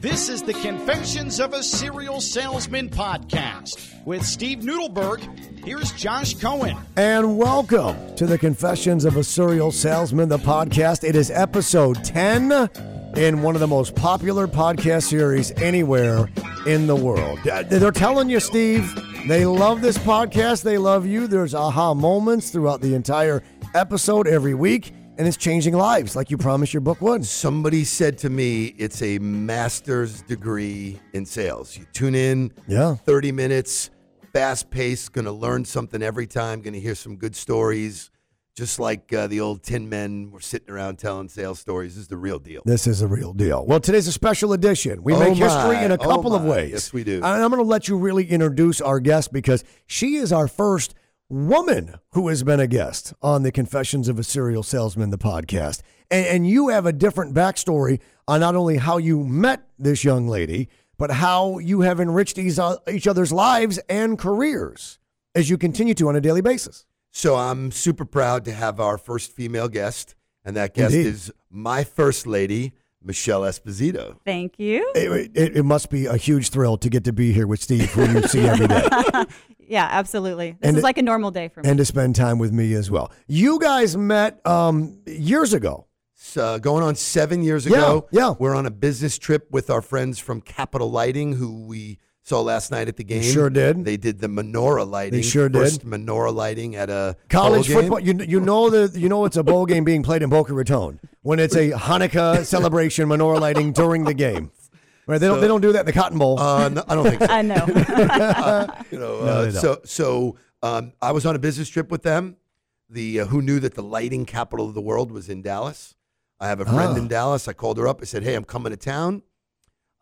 This is the Confessions of a Serial Salesman podcast with Steve Nudelberg. Here's Josh Cohen. And welcome to the Confessions of a Serial Salesman, the podcast. It is episode 10 in one of the most popular podcast series anywhere in the world. Uh, They're telling you, Steve, they love this podcast. They love you. There's aha moments throughout the entire episode every week, and it's changing lives like you promised your book would. Somebody said to me, it's a master's degree in sales. You tune in, Yeah. 30 minutes, fast paced, going to learn something every time, going to hear some good stories. Just like uh, the old Tin Men were sitting around telling sales stories. This is the real deal. This is a real deal. Well, today's a special edition. We Oh make history in a Oh couple of ways. Yes, we do. And I'm going to let you really introduce our guest because she is our first woman who has been a guest on the Confessions of a Serial Salesman, the podcast. And, and you have a different backstory on not only how you met this young lady, but how you have enriched each, each other's lives and careers as you continue to on a daily basis. So I'm super proud to have our first female guest, and that guest Indeed. is my first lady, Michelle Esposito. Thank you. It, it, it must be a huge thrill to get to be here with Steve, who you see every day. Yeah, absolutely. This And is it- like a normal day for me. and to spend time with me as well. You guys met um, years ago. It's, uh, going on seven years ago. yeah. yeah. We're on a business trip with our friends from Capital Lighting, who we saw last night at the game. sure did. They did the menorah lighting. They sure did. First menorah lighting at a College bowl game. football. You, you know the you know it's a bowl game being played in Boca Raton when it's a Hanukkah celebration menorah lighting during the game. Right? They don't they don't do that in the Cotton Bowl. Uh, no, I don't think so. I know. you know, No, uh, so so um, I was on a business trip with them. The uh, who knew that the lighting capital of the world was in Dallas. I have a friend Ah. in Dallas. I called her up. I said, "Hey, I'm coming to town.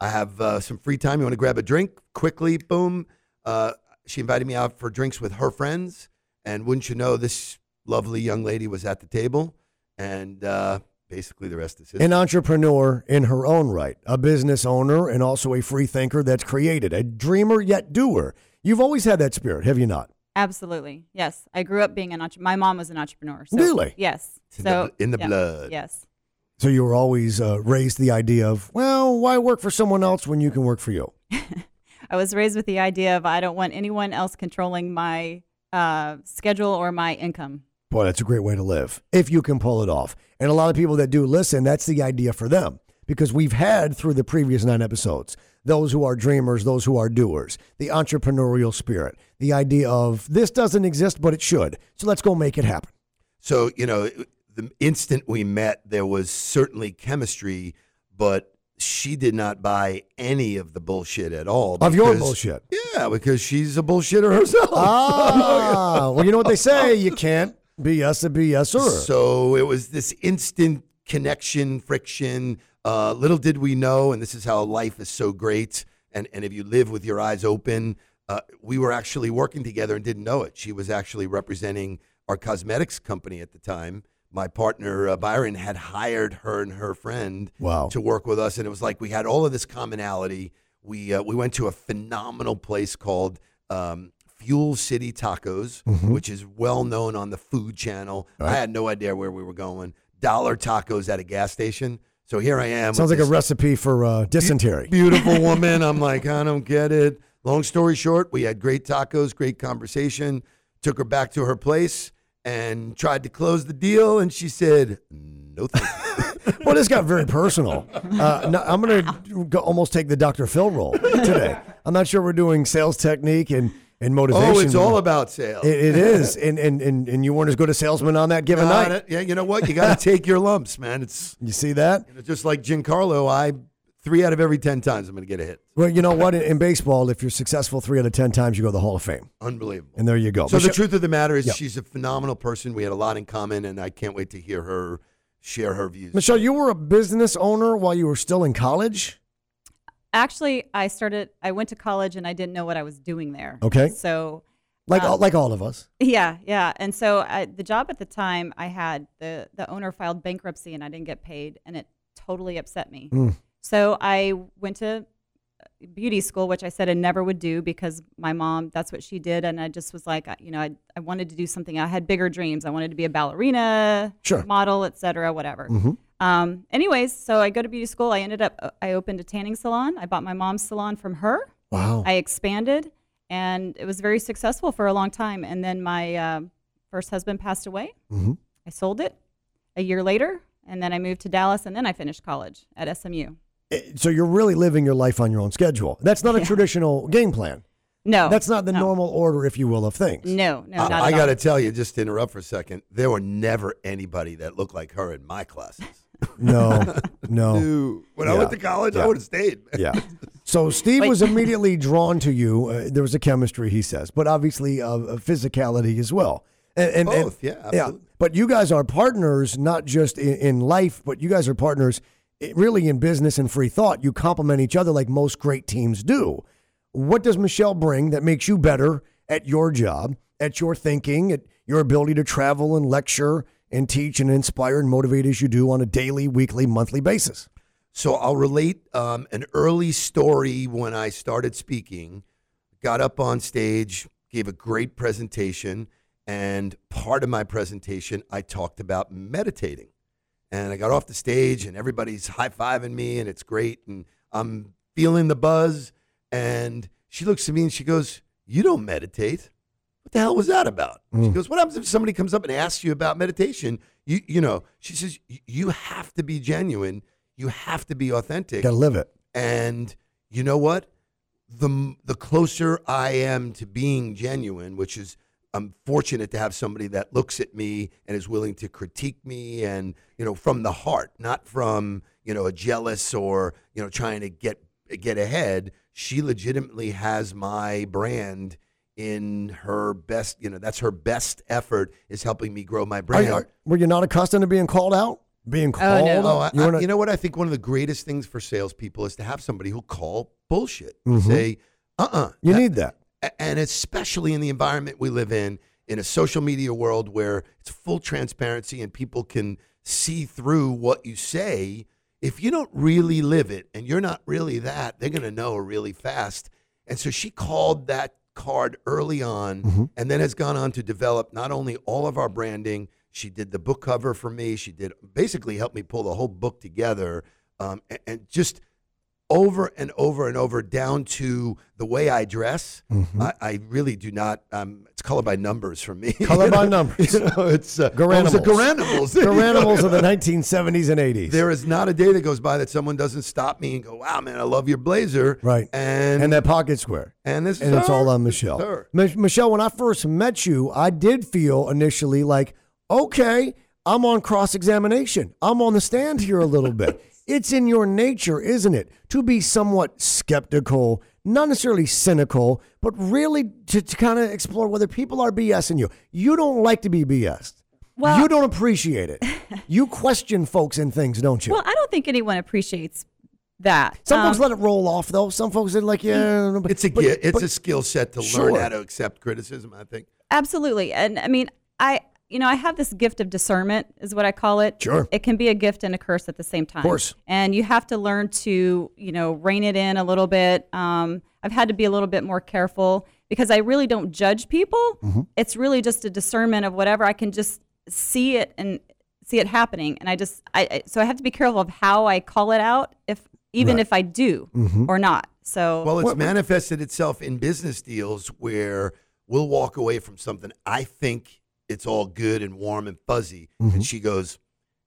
I have uh, some free time. You want to grab a drink quickly?" Boom. Uh, she invited me out for drinks with her friends, and wouldn't you know, this lovely young lady was at the table, and uh, basically the rest is history. An entrepreneur in her own right, a business owner, and also a free thinker that's created, a dreamer yet doer. You've always had that spirit, have you not? absolutely. Yes. I grew up being an entrepreneur. My mom was an entrepreneur. So, Really? Yes. It's in the So bl- in the yeah, blood. Yes. So you were always uh, raised the idea of, well, why work for someone else when you can work for you? I was raised with the idea of I don't want anyone else controlling my uh, schedule or my income. Boy, that's a great way to live if you can pull it off. And a lot of people that do listen, that's the idea for them because we've had through the previous nine episodes those who are dreamers, those who are doers, the entrepreneurial spirit, the idea of this doesn't exist, but it should. So let's go make it happen. So, you know, the instant we met, there was certainly chemistry, but she did not buy any of the bullshit at all. Of your bullshit. Yeah, because she's a bullshitter herself. Ah, well, you know what they say you can't BS a BSer. So it was this instant connection, friction. Uh, little did we know, and this is how life is so great. And, and if you live with your eyes open, uh, we were actually working together and didn't know it. She was actually representing our cosmetics company at the time. My partner, uh, Byron, had hired her and her friend Wow. to work with us. And it was like we had all of this commonality. We, uh, we went to a phenomenal place called um, Fuel City Tacos, Mm-hmm. which is well known on the Food Channel. I had no idea where we were going. Dollar tacos at a gas station. So here I am. Sounds like a recipe for uh, dysentery. beautiful woman. I'm like, I don't get it. Long story short, we had great tacos, great conversation. Took her back to her place and tried to close the deal, and she said, "No, thank you." well, this got very personal. Uh, no, I'm going to almost take the Dr. Phil role today. I'm not sure we're doing sales technique and, and motivation. oh, it's all about sales. It, it is, and, and and and you weren't as good a salesman on that given Uh, night. yeah, you know what? You got to take your lumps, man. It's You see that? you know, just like Giancarlo. I three out of every ten times I'm going to get a hit. Well, you know what? In, in baseball, if you're successful three out of ten times, you go to the Hall of Fame, Unbelievable. and there you go. So the truth of the matter is, Yeah. she's a phenomenal person. We had a lot in common, and I can't wait to hear her share her views. Michelle, you were a business owner while you were still in college. Actually, I started. I went to college and I didn't know what I was doing there. Okay. So, Like Uh, all, like all of us. Yeah, yeah. And so I, the job at the time I had, the the owner filed bankruptcy and I didn't get paid, and it totally upset me. Mm. So I went to beauty school, which I said I never would do because my mom, that's what she did, and I just was like, you know, I I wanted to do something. I had bigger dreams. I wanted to be a ballerina, Sure. model, etc., whatever. Mhm. Um, anyways, so I go to beauty school. I ended up, I opened a tanning salon. I bought my mom's salon from her. Wow. I expanded, and it was very successful for a long time. And then my uh, first husband passed away. Mhm. I sold it a year later, and then I moved to Dallas, and then I finished college at SMU. Eh, So you're really living your life on your own schedule. That's not a traditional game plan. No, That's not the no. normal order, if you will, of things. No, no, not I, at I all. got to tell you, just to interrupt for a second, there were never anybody that looked like her in my classes. No, no. Dude, when I Yeah. went to college, Yeah. I would have stayed. Yeah. So Steve Wait. was immediately drawn to you. Uh, there was a chemistry, he says, but obviously uh, a physicality as well. And, and, and- Both, yeah, absolutely. But you guys are partners, not just in, in life, but you guys are partners eh, really in business and free thought. You complement each other like most great teams do. What does Michelle bring that makes you better at your job, at your thinking, at your ability to travel and lecture and teach and inspire and motivate as you do on a daily, weekly, monthly basis? So I'll relate um, an early story when I started speaking. Got up on stage, gave a great presentation, and part of my presentation, I talked about meditating. And I got off the stage, and everybody's high fiving me, and it's great, and I'm feeling the buzz. And she looks at me and she goes, "You don't meditate." What the hell was that about? She mm. goes, "What happens if somebody comes up and asks you about meditation?" You, you know, she says, "You- "You have to be genuine. You have to be authentic." Got to live it. And you know what? The the closer I am to being genuine, which is I'm fortunate to have somebody that looks at me and is willing to critique me and you know from the heart, not from you know a jealous or you know trying to get get ahead. She legitimately has my brand in her best. You know that's her best effort is helping me grow my Are brand. you, were you not accustomed to being called out? Being called? no. Oh, I, You were I- not- you know what? I think one of the greatest things for salespeople is to have somebody who'll call bullshit. Mhm. Say, uh uh you need that. And especially in the environment we live in, in a social media world where it's full transparency and people can see through what you say. If you don't really live it and you're not really that, they're going to know really fast. And so she called that card early on Mm-hmm. and then has gone on to develop not only all of our branding, she did the book cover for me. She did basically help me pull the whole book together um, and, and just over and over and over down to the way I dress. Mm-hmm. I, I really do not. Um, it's color by numbers for me. Color You by numbers. You know, it's uh, Garanimals. oh, Garanimals. Garanimals of the 1970s and 80s. There is not a day that goes by that someone doesn't stop me and go, "Wow, man, I love your blazer." Right. And and that pocket square. and this And it's all on Michelle. her. Mi- Michelle, when I first met you, I did feel initially like, okay, I'm on cross examination. I'm on the stand here a little bit. It's in your nature, isn't it, to be somewhat skeptical, not necessarily cynical, but really to, to kind of explore whether people are BSing you. You don't like to be BSed. Well- you don't appreciate it. you question folks and things, don't you? Well, I don't think anyone appreciates that. Some Um, folks let it roll off, though. Some folks are like, yeah, but- It's a but- it's but- a skill set to Sure. learn how to accept criticism. I think. Absolutely. And I mean, I you know, I have this gift of discernment is what I call it. Sure. It can be a gift and a curse at the same time. Of course. And you have to learn to, you know, rein it in a little bit. Um, I've had to be a little bit more careful because I really don't judge people. Mm-hmm. It's really just a discernment of whatever I can just see it and see it happening. And I just I, I so I have to be careful of how I call it out if even Right. if I do Mm-hmm. or not. So Well, it's manifested itself in business deals where we'll walk away from something. I think it's all good and warm and fuzzy, Mm-hmm. and she goes,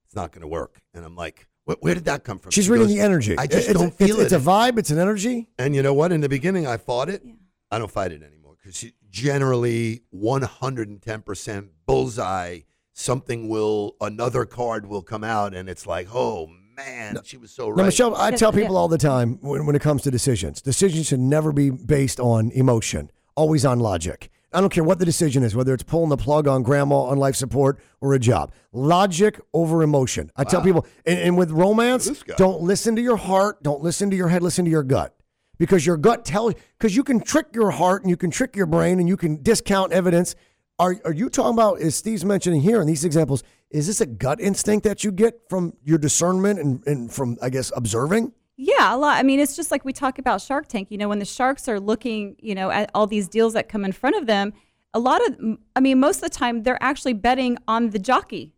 "It's not going to work." And I'm like, "Where, where did that come from?" She's She reading goes, the energy. I just It's- don't it's, feel it's, it. It's a vibe. It's an energy. and you know what? In the beginning, I fought it. Yeah. I don't fight it anymore because generally 110 percent bullseye. Something will another card will come out, and it's like, "Oh man, she was so right." Now, Michelle, I tell people all the time when, when it comes to decisions, decisions should never be based on emotion, always on logic. I don't care what the decision is, whether it's pulling the plug on grandma on life support or a job. Logic over emotion. I tell people, and, and with romance, don't listen to your heart, don't listen to your head, listen to your gut. because your gut tells because you can trick your heart and you can trick your brain and you can discount evidence. Are are you talking about? Is Steve's mentioning here in these examples? Is this a gut instinct that you get from your discernment and, and from I guess observing? Yeah, a lot. I mean, it's just like we talk about Shark Tank. You know, when the sharks are looking, you know, at all these deals that come in front of them, a lot of, I mean, most of the time they're actually betting on the jockey,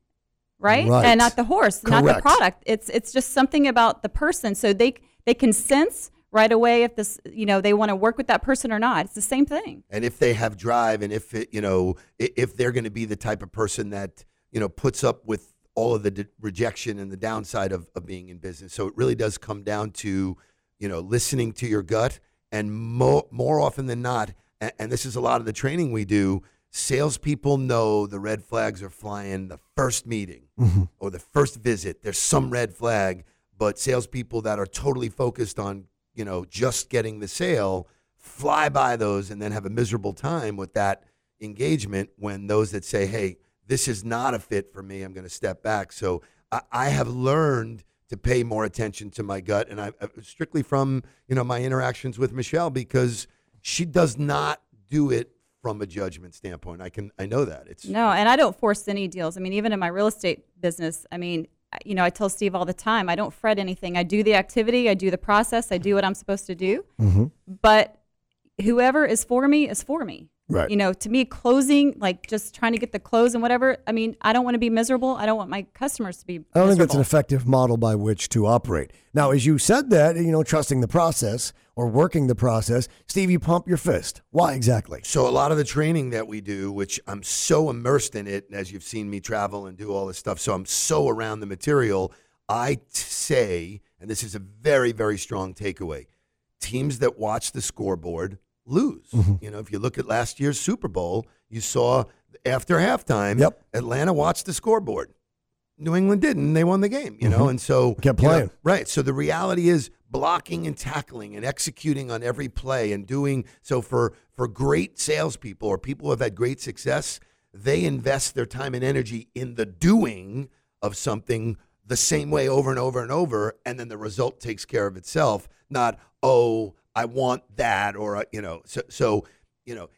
right, Right. and not the horse, not the product. It's it's just something about the person, so they they can sense right away if this, you know, they want to work with that person or not. It's the same thing. and if they have drive and if it, you know if they're going to be the type of person that you know puts up with all of the de- rejection and the downside of, of being in business. So it really does come down to you know listening to your gut and more more often than not and, and this is a lot of the training we do salespeople know the red flags are flying the first meeting mm-hmm. or the first visit. There's some red flag but salespeople that are totally focused on you know just getting the sale fly by those and then have a miserable time with that engagement when those that say hey this is not a fit for me i'm going to step back so I, I have learned to pay more attention to my gut and i I- strictly from you know my interactions with michelle because she does not do it from a judgment standpoint i can i know that it's No, and I don't force any deals. I mean, even in my real estate business, I mean, you know, I tell Steve all the time, I don't fret anything. I do the activity, I do the process, I do what I'm supposed to do. Mm-hmm. But whoever is for me is for me. Right. You know, to me, closing, like just trying to get the close and whatever. I mean, I don't want to be miserable. I don't want my customers to be. I don't think that's an effective model by which to operate. Now, as you said that, you know, trusting the process or working the process, Steve, you pump your fist. Why exactly? So a lot of the training that we do, which I'm so immersed in it, as you've seen me travel and do all this stuff, so I'm so around the material. I t- say, and this is a very, very strong takeaway: teams that watch the scoreboard lose. Mm-hmm. You know, if you look at last year's Super Bowl, you saw after halftime, Yep. Atlanta watched the scoreboard. New England didn't. They won the game, you know, mm-hmm. and so Kept you know, playing. right. So the reality is blocking and tackling and executing on every play and doing so for for great salespeople or people who have had great success, they invest their time and energy in the doing of something the same way over and over and over, and then the result takes care of itself. Not oh, I want that, or uh, you know, so so you know,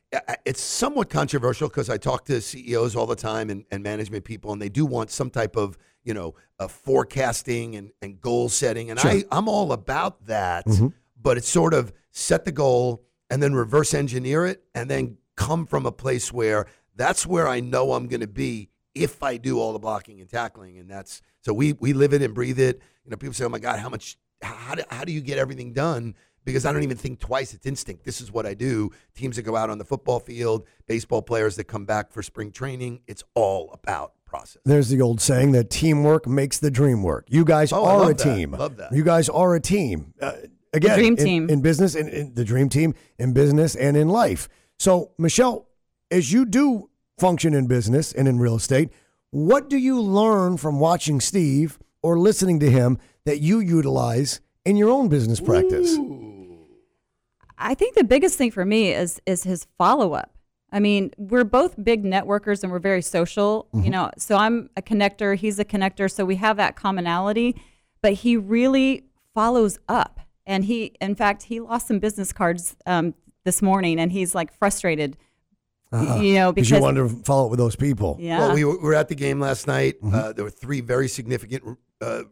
it's somewhat controversial because I talk to CEOs all the time and, and management people, and they do want some type of, you know, uh, forecasting and, and goal setting. And I, I'm all about that, but it's sort of set the goal and then reverse engineer it and then come from a place where that's where I know I'm going to be if I do all the blocking and tackling. And that's so we, we live it and breathe it. You know, people say, oh my God, how much, how do, how do you get everything done? because I don't even think twice. It's instinct. This is what I do. Teams that go out on the football field, baseball players that come back for spring training. It's all about process. There's the old saying that teamwork makes the dream work. You guys Oh, I are love a that. team. Love that. You guys are a team. Uh, again, dream in- team. in, business, in, in the dream team in business and in life. So, Michelle, as you do function in business and in real estate, what do you learn from watching Steve or listening to him that you utilize in your own business practice? I think the biggest thing for me is is his follow up. I mean, we're both big networkers and we're very social, you know. So I'm a connector, he's a connector, so we have that commonality. But he really follows up, and he, in fact, he lost some business cards um, this morning, and he's like frustrated, you know, Because because you wanted to follow up with those people. yeah, Well, we were, we were at the game last night. Uh, there were three very significant uh,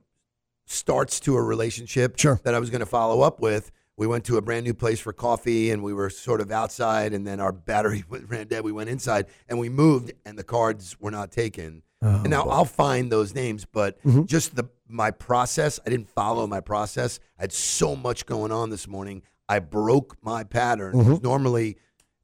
starts to a relationship Sure. that I was going to follow up with. We went to a brand new place for coffee, and we were sort of outside. And then our battery ran dead. We went inside, and we moved, and the cards were not taken. and now I'll find those names, but just the my process. I didn't follow my process. I had so much going on this morning. I broke my pattern. 'Cause Normally,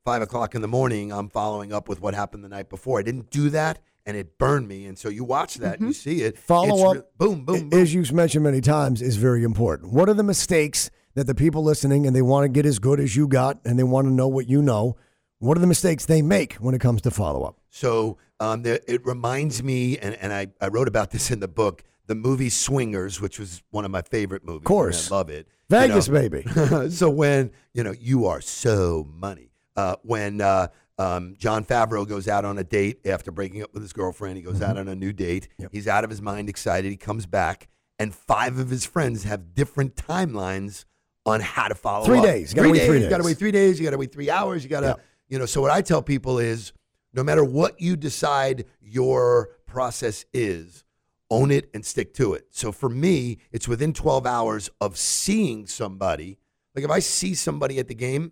five o'clock in the morning, I'm following up with what happened the night before. I didn't do that, and it burned me. And so you watch that, and you see it. Follow It's up, re- boom, boom, boom. as you've mentioned many times, is very important. What are the mistakes that the people listening and they want to get as good as you got and they want to know what you know? What are the mistakes they make when it comes to follow up? So um, there, it reminds me, and, and I, I wrote about this in the book, the movie Swingers, which was one of my favorite movies. Of course. I love it. You Vegas, know, baby. so when you know you are so money, uh, when uh, um, Jon Favreau goes out on a date after breaking up with his girlfriend, he goes out on a new date. He's out of his mind, excited. He comes back, and five of his friends have different timelines on how to follow Three up. days. You gotta wait three You got to wait three days. You got to wait three hours. You got to, Yeah. you know. So what I tell people is, no matter what you decide your process is, own it and stick to it. So for me, it's within 12 hours of seeing somebody. Like if I see somebody at the game,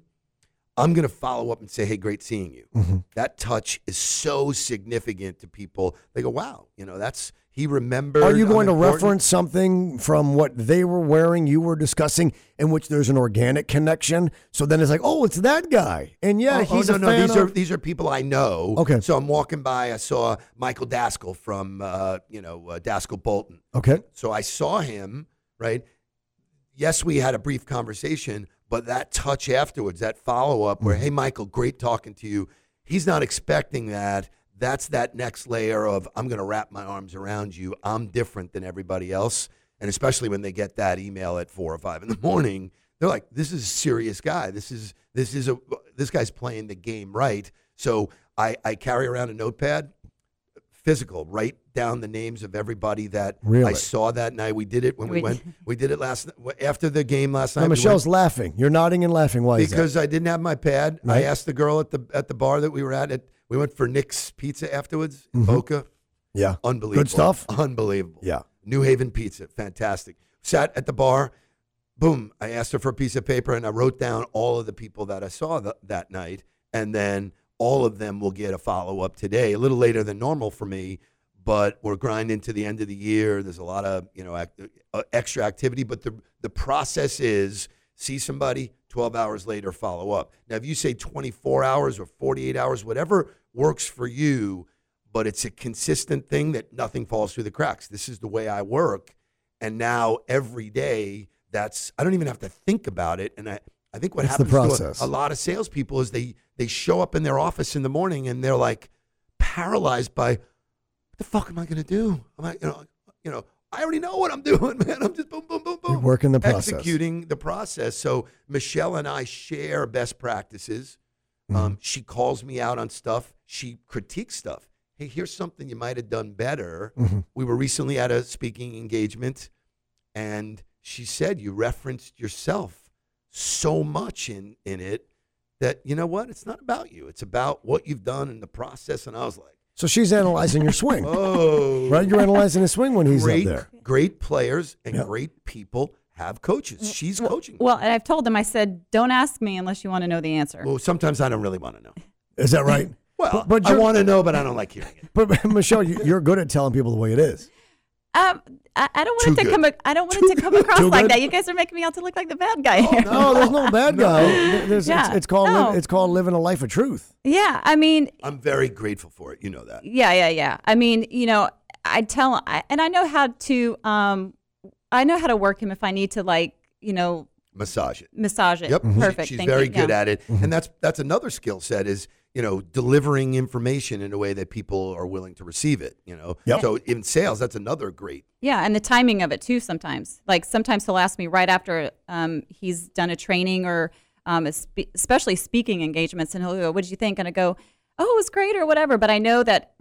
I'm going to follow up and say, "Hey, great seeing you." Mm-hmm. That touch is so significant to people. They go, "Wow, you know, that's he remembered." Are you going to important." reference something from what they were wearing, you were discussing, in which there's an organic connection? So then it's like, oh, it's that guy, and yeah, Oh, oh, he's no, a no. fan These are these are people I know. Okay. So I'm walking by. I saw Michael Daszkal from uh, you know uh, Daszkal Bolton. okay. So I saw him. Right. Yes, we had a brief conversation, but that touch afterwards, that follow up, where hey, mm-hmm. Michael, great talking to you. He's not expecting that. That's that next layer of I'm going to wrap my arms around you. I'm different than everybody else, and especially when they get that email at four or five in the morning, they're like, "This is a serious guy. This is this is a this guy's playing the game right." So I, I carry around a notepad, physical, write down the names of everybody that Really? I saw that night. We did it when we, We- went. We did it last after the game last night. Now we went- Michelle's laughing. You're nodding and laughing. Why is that? because I didn't have my pad. Right. I asked the girl at the at the bar that we were at. It we went for Nick's Pizza afterwards in Boca. Yeah. Unbelievable. Mm-hmm. Good stuff? Unbelievable. Yeah. New Haven Pizza, fantastic. Sat at the bar. Boom. I asked her for a piece of paper and I wrote down all of the people that I saw th- that night, and then all of them will get a follow up today. A little later than normal for me, but we're grinding to the end of the year. There's a lot of you know act- uh, extra activity, but the the process is see somebody 12 hours later follow up. Now, if you say 24 hours or 48 hours, whatever works for you, but it's a consistent thing that nothing falls through the cracks. This is the way I work, and now every day that's I don't even have to think about it, and I. I think what It's happens to a, a lot of salespeople is they they show up in their office in the morning and they're like paralyzed by the fuck am I going to do? Am I, you know, you know, I already know what I'm doing, man. I'm just boom, boom, boom, boom. You're working the process. Executing the process. So Michelle and I share best practices. Mm-hmm. Um, she calls me out on stuff. She critiques stuff. Hey, here's something you might have done better. Mm-hmm. We were recently at a speaking engagement, and she said you referenced yourself so much in in it that you know what? It's not about you. It's about what you've done in the process. And I was like, So she's analyzing your swing, oh, right? You're analyzing his swing when he's great, up there. great players and Yeah. great people have coaches. Mm, she's coaching. Well, and I've told them, I said, don't ask me unless you want to know the answer. Well, sometimes I don't really want to know. Is that right? Well, But- but I you're- want to know, but I don't like hearing it. But Michelle, you- you're good at telling people the way it is. Um, I, I don't want it to good. come. I don't want it to come across like good? that. You guys are making me out to look like the bad guy here. No, there's no bad guy. There's, Yeah. it's, it's called No. li- it's called living a life of truth. Yeah, I mean, I'm very grateful for it. You know that. yeah, yeah, yeah. I mean, you know, I tell, I, and I know how to, um, I know how to work him if I need to, like, you know, Massage it. massage it. Yep. She- Perfect. she's Thank very you. good yeah. at it. And that's that's another skill set is, you know, delivering information in a way that people are willing to receive it, you know. Yep. So in sales, that's another great. Yeah, and the timing of it too. Sometimes, like sometimes he'll ask me right after um, he's done a training or um, spe- especially speaking engagements, and he'll go, "What did you think?" And I go, "Oh, it was great," or whatever. But I know that,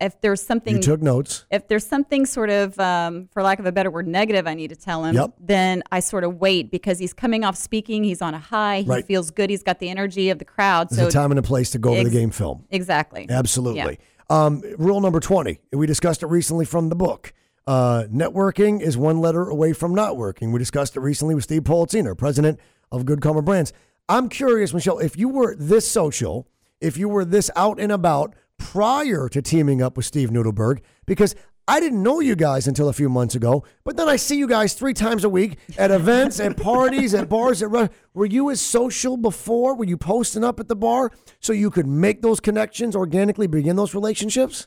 if there's something, You took notes. if there's something sort of, um, for lack of a better word, negative, I need to tell him. Yep. Then I sort of wait because he's coming off speaking. He's on a high. He Right. feels good. He's got the energy of the crowd. There's So a time and a place to go over the game film. exactly. Absolutely. Um, rule number 20. We discussed it recently from the book. Uh, networking is one letter away from not working. We discussed it recently with Steve Politziner, president of Good Karma Brands. I'm curious, Michelle, if you were this social, if you were this out and about prior to teaming up with Steve Nudelberg, because I didn't know you guys until a few months ago, but then I see you guys three times a week at events, at parties, at bars. At re- were you as social before? Were you posting up at the bar so you could make those connections organically, begin those relationships?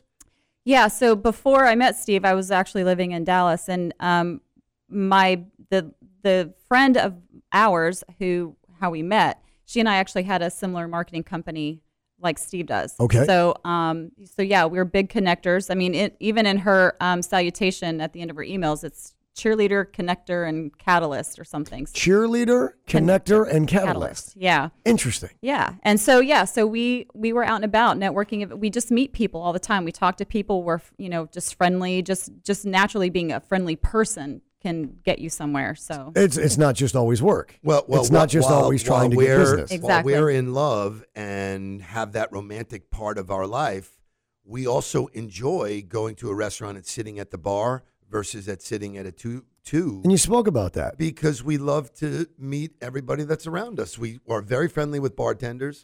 Yeah. So before I met Steve, I was actually living in Dallas, and um, my the the friend of ours who how we met, she and I actually had a similar marketing company like Steve does. Okay. So um, so yeah, we're big connectors. I mean, it, even in her um, salutation at the end of her emails, it's cheerleader, connector, and catalyst or something. Cheerleader, connector, and catalyst. Yeah. Interesting. Yeah. And so yeah, so we we were out and about networking. We just meet people all the time. We talk to people. We're you know just friendly, just just naturally being a friendly person can get you somewhere. So It's it's not just always work. Well, well, it's not just while- always while trying to get we're- business. Exactly. While we're in love and have that romantic part of our life, we also enjoy going to a restaurant and sitting at the bar versus at sitting at a two two And you spoke about that. because we love to meet everybody that's around us. We are very friendly with bartenders,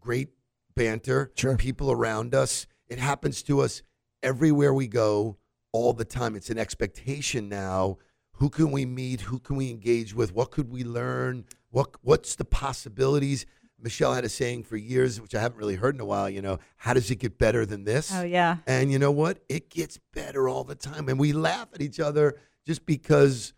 great banter, Mm-hmm. Sure. people around us. It happens to us everywhere we go all the time. It's an expectation now. Who can we meet? Who can we engage with? What could we learn? What what's the possibilities? Michelle had a saying for years, which I haven't really heard in a while, you know, how does it get better than this? oh yeah. And you know what? It gets better all the time. And we laugh at each other just because,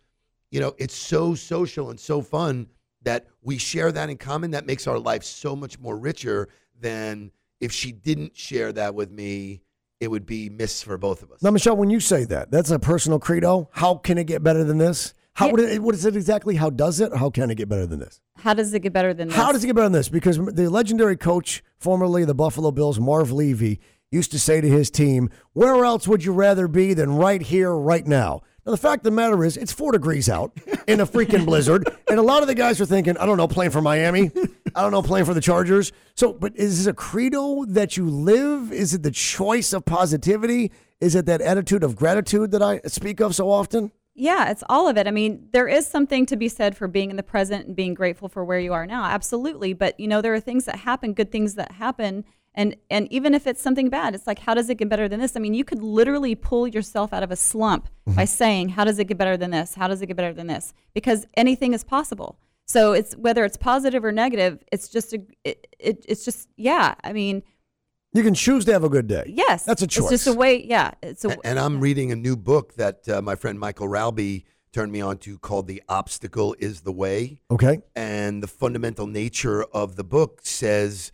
you know, it's so social and so fun that we share that in common. That makes our life so much more richer than if she didn't share that with me, it would be miss for both of us. Now, Michelle, when you say that, that's a personal credo. How can it get better than this? How Yeah. would it, what is it exactly? How does it? How can it get better than this? How does it get better than this? How does it get better than this? Because the legendary coach, formerly the Buffalo Bills, Marv Levy, used to say to his team, Where else would you rather be than right here, right now? Now, the fact of the matter is, it's four degrees out in a freaking blizzard. And a lot of the guys are thinking, I don't know, playing for Miami. I don't know, playing for the Chargers. So, but is this a credo that you live? Is it the choice of positivity? Is it that attitude of gratitude that I speak of so often? Yeah, it's all of it. I mean, there is something to be said for being in the present and being grateful for where you are now. Absolutely. But, you know, there are things that happen, good things that happen. And, and even if it's something bad, it's like, how does it get better than this? I mean, you could literally pull yourself out of a slump mm-hmm. by saying, how does it get better than this? How does it get better than this? Because anything is possible. So it's whether it's positive or negative, it's just a, it, it, it's just, yeah. I mean, You can choose to have a good day. yes. That's a choice. It's just a way, yeah. It's a, A- And I'm reading a new book that uh, my friend Michael Ralby turned me on to called The Obstacle is the Way. Okay. and the fundamental nature of the book says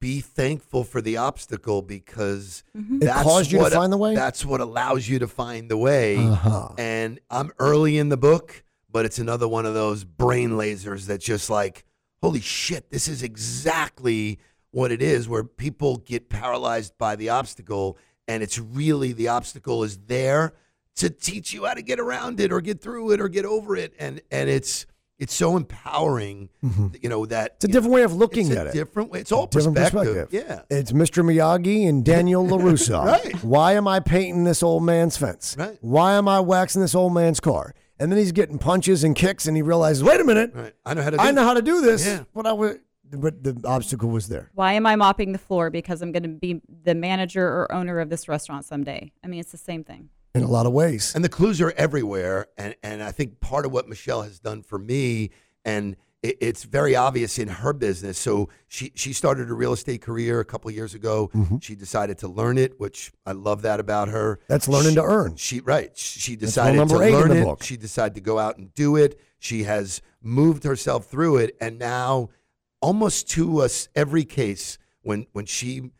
be thankful for the obstacle because It that's caused you to what, find the way? That's what allows you to find the way. Uh-huh. And I'm early in the book, but it's another one of those brain lasers that just like, holy shit, this is exactly what it is where people get paralyzed by the obstacle and it's really the obstacle is there to teach you how to get around it or get through it or get over it and and it's it's so empowering you know that Mm-hmm. It's a different way of looking it's at a it. different way it's all Different perspective, yeah It's Mr. Miyagi and Daniel LaRusso. Right. Why am I painting this old man's fence? Right. Why am I waxing this old man's car? And then he's getting punches and kicks and he realizes, wait a minute, right i know how to do I know it. how to do this. Yeah. But I was but the obstacle was there. Why am I mopping the floor? Because I'm going to be the manager or owner of this restaurant someday. I mean, it's the same thing. In a lot of ways. And the clues are everywhere. And, and I think part of what Michelle has done for me, and it, it's very obvious in her business. So she, she started a real estate career a couple of years ago. She decided to learn it, which I love that about her. Mm-hmm. That's learning She- to earn. She right. She decided to number eight in learn it. book. She decided to go out and do it. She has moved herself through it, and now, almost to us every case, when when she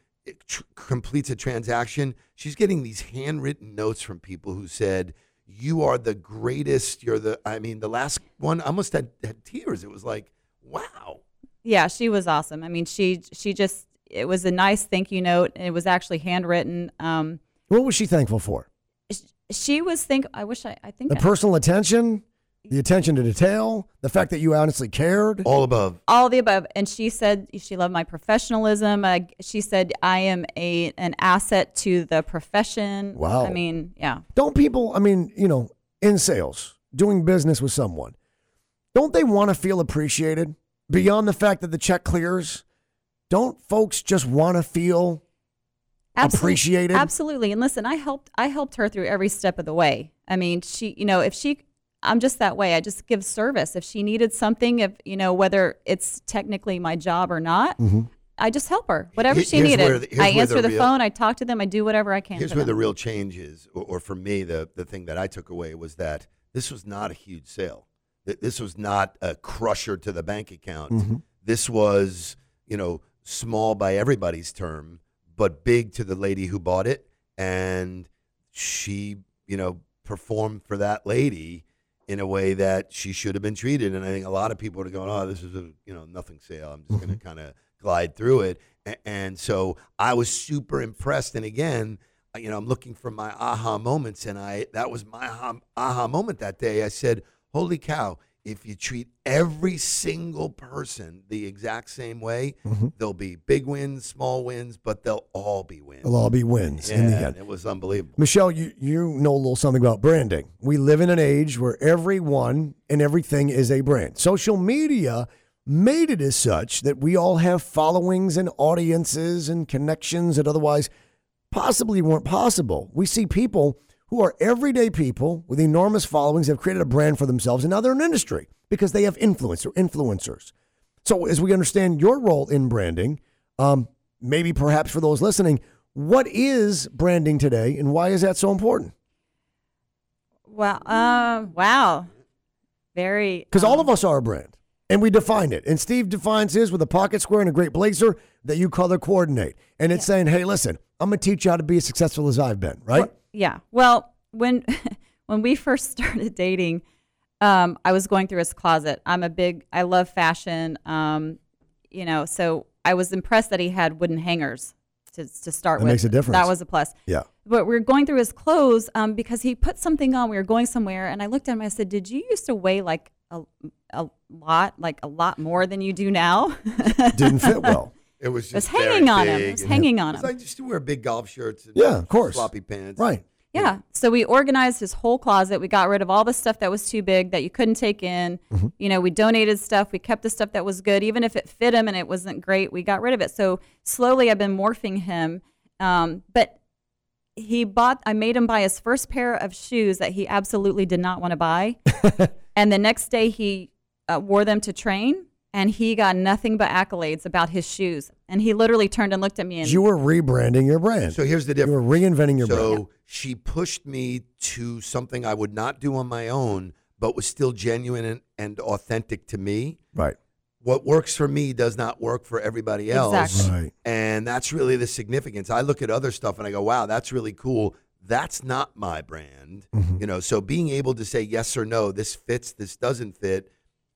tr- completes a transaction, she's getting these handwritten notes from people who said, "You are the greatest. You're the." I mean, the last one I almost had, had tears. It was like, wow. Yeah, she was awesome. I mean, she she just it was a nice thank you note. and It was actually handwritten. Um, What was she thankful for? she was think. I wish I. I think The I- personal attention, the attention to detail, the fact that you honestly cared. All above. all the above. And she said she loved my professionalism. Uh, she said I am a an asset to the profession. Wow. I mean, yeah. Don't people, I mean, you know, in sales, doing business with someone, don't they want to feel appreciated beyond the fact that the check clears? Don't folks just want to feel Absol- appreciated? Absolutely. And listen, I helped I helped her through every step of the way. I mean, she, you know, if she I'm just that way. I just give service. If she needed something, if you know whether it's technically my job or not, mm-hmm. I just help her. Whatever she here's needed. the- I answer the real- phone, I talk to them, I do whatever I can. Here's where the real change is, or, or for me, the the thing that I took away was that this was not a huge sale. Th- This was not a crusher to the bank account. Mm-hmm. This was, you know, small by everybody's term, but big to the lady who bought it, and she, you know, performed for that lady in a way that she should have been treated. And I think a lot of people are going, "Oh, this is a you know nothing sale. I'm just going to mm-hmm. kind of glide through it." A- And so I was super impressed. And again, you know, I'm looking for my aha moments, and I that was my aha, aha moment that day. I said, "Holy cow! If you treat every single person the exact same way, Mm-hmm. there'll be big wins, small wins, but they'll all be wins." They'll all be wins in the end. it was unbelievable. Michelle, you, you know a little something about branding. We live in an age where everyone and everything is a brand. Social media made it as such that we all have followings and audiences and connections that otherwise possibly weren't possible. We see people who are everyday people with enormous followings have created a brand for themselves and now they're an industry because they have influence or influencers. So as we understand your role in branding, um, maybe perhaps for those listening, what is branding today and why is that so important? Well, Uh, wow. Very. Because all um, of us are a brand and we define it. And Steve defines his with a pocket square and a great blazer that you color coordinate. And it's saying, hey, listen, I'm going to teach you how to be as successful as I've been, right? Yeah. Well, when when we first started dating, um, I was going through his closet. I'm a big. I love fashion. Um, you know, so I was impressed that he had wooden hangers to to start That with. makes a difference. That was a plus. Yeah. But we were going through his clothes um, because he put something on. We were going somewhere, and I looked at him. I said, "Did you used to weigh like a a lot, like a lot more than you do now?" Didn't fit well. It was It was just hanging on him. It was and- hanging on him. I used to wear big golf shirts. And Yeah, of course. floppy pants. Right. Yeah. So we organized his whole closet. We got rid of all the stuff that was too big that you couldn't take in. Mm-hmm. You know, we donated stuff. We kept the stuff that was good, even if it fit him and it wasn't great. We got rid of it. So slowly, I've been morphing him. Um, but he bought. I made him buy his first pair of shoes that he absolutely did not want to buy. and the next day, he uh, wore them to train. And he got nothing but accolades about his shoes. And he literally turned and looked at me and You were rebranding your brand. So here's the difference. you were reinventing your so brand. she pushed me to something I would not do on my own, but was still genuine and, and authentic to me. Right. What works for me does not work for everybody else. Exactly. Right. And that's really the significance. I look at other stuff and I go, wow, that's really cool. That's not my brand. Mm-hmm. You know, so being able to say yes or no, this fits, this doesn't fit.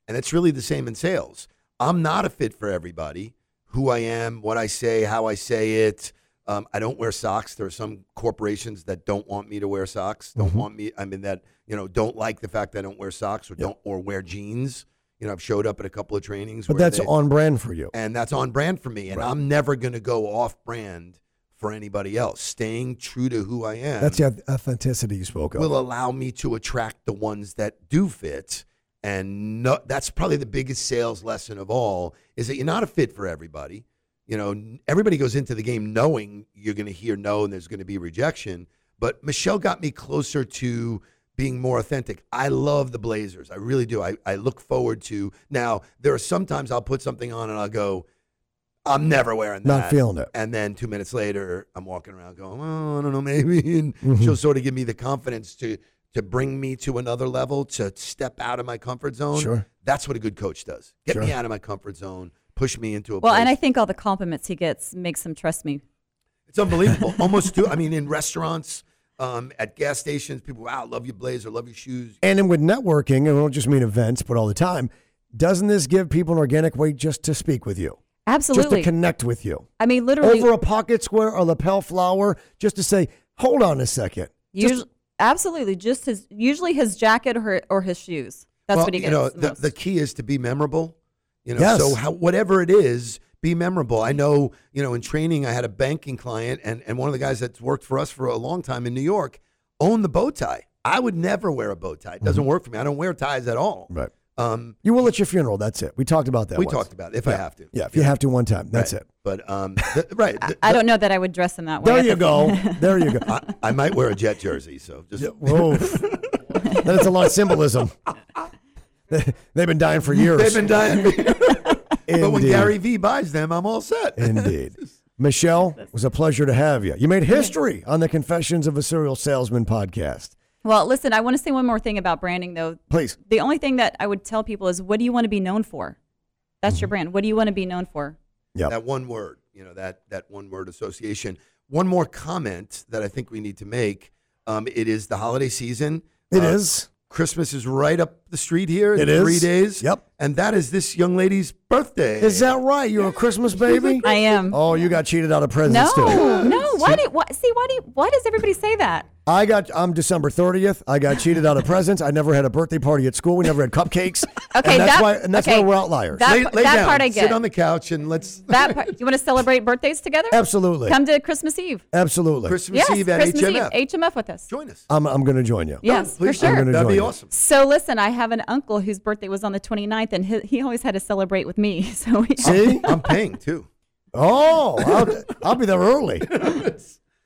And it's really the same in sales. I'm not a fit for everybody. Who I am, what I say, how I say it. Um, I don't wear socks. There are some corporations that don't want me to wear socks. Don't Mm-hmm. want me. I mean, that you know, don't like the fact that I don't wear socks or don't or wear jeans. You know, I've showed up at a couple of trainings, But where that's they- on brand for you. and that's on brand for me. And I'm never going to go off brand for anybody else. Staying true to who I am That's the authenticity you spoke of. will allow me to attract the ones that do fit. And no, that's probably the biggest sales lesson of all is that you're not a fit for everybody. You know, everybody goes into the game knowing you're going to hear no and there's going to be rejection. But Michelle got me closer to being more authentic. I love the Blazers. I really do. I, I look forward to now. There are sometimes I'll put something on and I'll go, I'm never wearing that. Not feeling it. And then two minutes later, I'm walking around going, oh, I don't know, maybe. And mm-hmm. she'll sort of give me the confidence to to bring me to another level, to step out of my comfort zone. Sure. That's what a good coach does. Get me out of my comfort zone, push me into a well, place. and I think all the compliments he gets makes him trust me it's unbelievable. Almost do. I mean, in restaurants, um, at gas stations, people, wow, love your blazer, love your shoes. And then with networking, and we don't just mean events, but all the time, doesn't this give people an organic way just to speak with you? Absolutely. Just to connect with you? I mean, literally, Over a pocket square a lapel flower, just to say, hold on a second. Just- usually, absolutely, just his usually his jacket or or his shoes. That's well, what he gets. you know, the the, most. the key is to be memorable. You know, Yes. so how, whatever it is, be memorable. I know, you know, in training, I had a banking client, and, and one of the guys that's worked for us for a long time in New York owned the bow tie. I would never wear a bow tie. It doesn't work for me. I don't wear ties at all. Mm-hmm. Right. Um, You will at your funeral. That's it. We talked about that. we once. talked about it if I have to. Yeah, if you have to one time, that's Right. it. But um, th- right, th- I don't know that I would dress him that way. There you go. There you go. I, I might wear a jet jersey. So just Whoa. that is a lot of symbolism. They- They've been dying for years. they've been dying. but when Gary V buys them, I'm all set. Indeed. Michelle, it was a pleasure to have you. You made history on the Confessions of a Serial Salesman podcast. Well, listen, I want to say one more thing about branding, though. Please. The only thing that I would tell people is, what do you want to be known for? That's Mm-hmm. your brand. What do you want to be known for? Yep. that one word, you know, that that one word association. One more comment that I think we need to make. Um, it is the holiday season. It Uh, is. Christmas is right up the street here in It is. three days. Yep. And that is this young lady's birthday. Is that right? You're a Christmas baby? I am. Oh, you got cheated out of presents too. no, no. Why do why, see? Why do you, why does everybody say that? I got. I'm December 30th. I got cheated out of presents. I never had a birthday party at school. We never had cupcakes. Okay, and that's that- why. And that's okay, why we're outliers. that- lay, lay that down, part I Sit get. on the couch and let's That part, you want to celebrate birthdays together? Absolutely. Come to Christmas Eve. Absolutely. Christmas Yes, Eve at Christmas HMF. Eve. HMF with us. Join us. I'm. I'm going to join you. Yes, for Please, sure. gonna That'd be you. awesome. So listen, I have an uncle whose birthday was on the 29th, and he, he always had to celebrate with me. So we, See? I'm paying too. Oh, I'll, I'll be there early.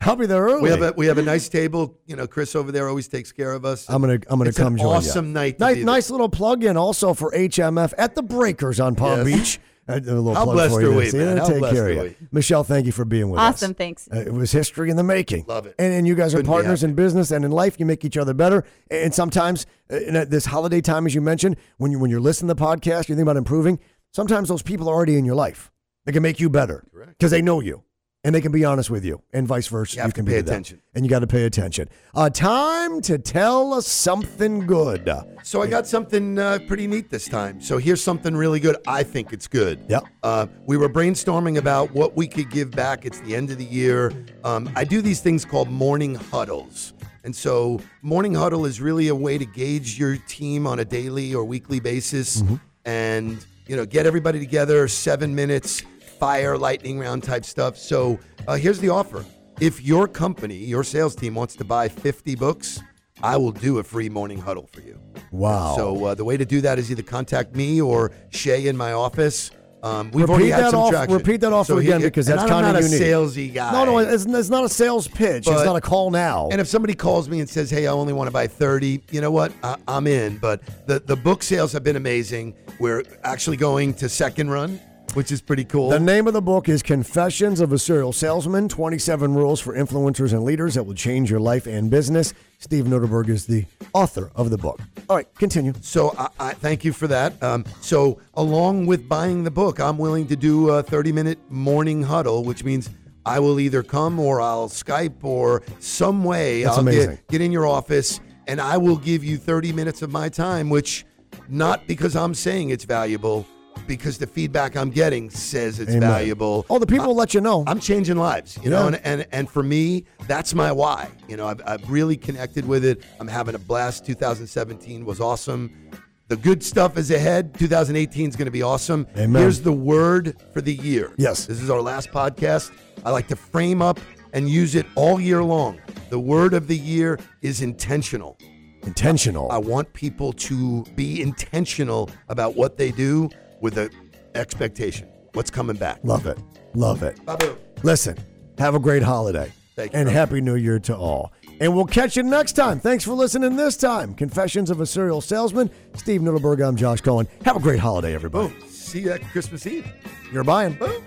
I'll be there early. We have a we have a nice table. You know, Chris over there always takes care of us. I'm gonna. I'm gonna It's an come join you. awesome night to Nice, nice little plug in also for HMF at the Breakers on Palm Yes. Beach. A little How plug blessed for are you we. See, man? that'll How take care of are you. we? Michelle, thank you for being with us. awesome. Thanks. Uh, it was history in the making. Love it. And, and you guys are Couldn't be partners in business and in life. You make each other better. And sometimes, in uh, this holiday time, as you mentioned, when you when you're listening to the podcast, you think about improving. Sometimes those people are already in your life. They can make you better because they know you and they can be honest with you, and vice versa. You to can be pay attention. and you got to pay attention. Uh, time to tell us something good. So I got something uh, pretty neat this time. So here's something really good. I think it's good. Yep. Uh, we were brainstorming about what we could give back. It's the end of the year. Um, I do these things called morning huddles. And so morning huddle is really a way to gauge your team on a daily or weekly basis and, you know, get everybody together, seven minutes, fire, lightning round type stuff. So uh, here's the offer. If your company, your sales team wants to buy 50 books, I will do a free morning huddle for you. Wow. So uh, the way to do that is either contact me or Shay in my office. Um, we've repeat already had that some off. traction. Repeat that offer So he- again because and that's I'm kind not of a unique. salesy guy. No, no, it's, it's not a sales pitch. it's But- not a call now. And if somebody calls me and says, "Hey, I only want to buy 30," you know what? I, I'm in. But the the book sales have been amazing. We're actually going to second run, which is pretty cool. The name of the book is Confessions of a Serial Salesman 27 Rules for Influencers and Leaders That Will Change Your Life and Business. Steve Nudelberg is the author of the book. All right, continue. So I, I thank you for that. Um, so along with buying the book, I'm willing to do a 30 minute morning huddle, which means I will either come or I'll Skype or some way That's I'll amazing. get, get in your office and I will give you 30 minutes of my time, which not because I'm saying it's valuable, because the feedback I'm getting says it's Amen. valuable. Oh, the people will let you know. I'm changing lives, you know, and, and and for me, that's my why. You know, I've, I've really connected with it. I'm having a blast. 2017 was awesome. The good stuff is ahead. 2018 is going to be awesome. Amen. Here's the word for the year. Yes. This is our last podcast. I like to frame up and use it all year long. The word of the year is intentional. Intentional. I want people to be intentional about what they do with an expectation. What's coming back? Love it. Love it. Babu. Listen, have a great holiday. Thank you, And brother. Happy New Year to all. And we'll catch you next time. Thanks for listening this time. Confessions of a Serial Salesman. Steve Nudelberg, I'm Josh Cohen. Have a great holiday, everybody. Boom. See you at Christmas Eve. You're buying. Boom.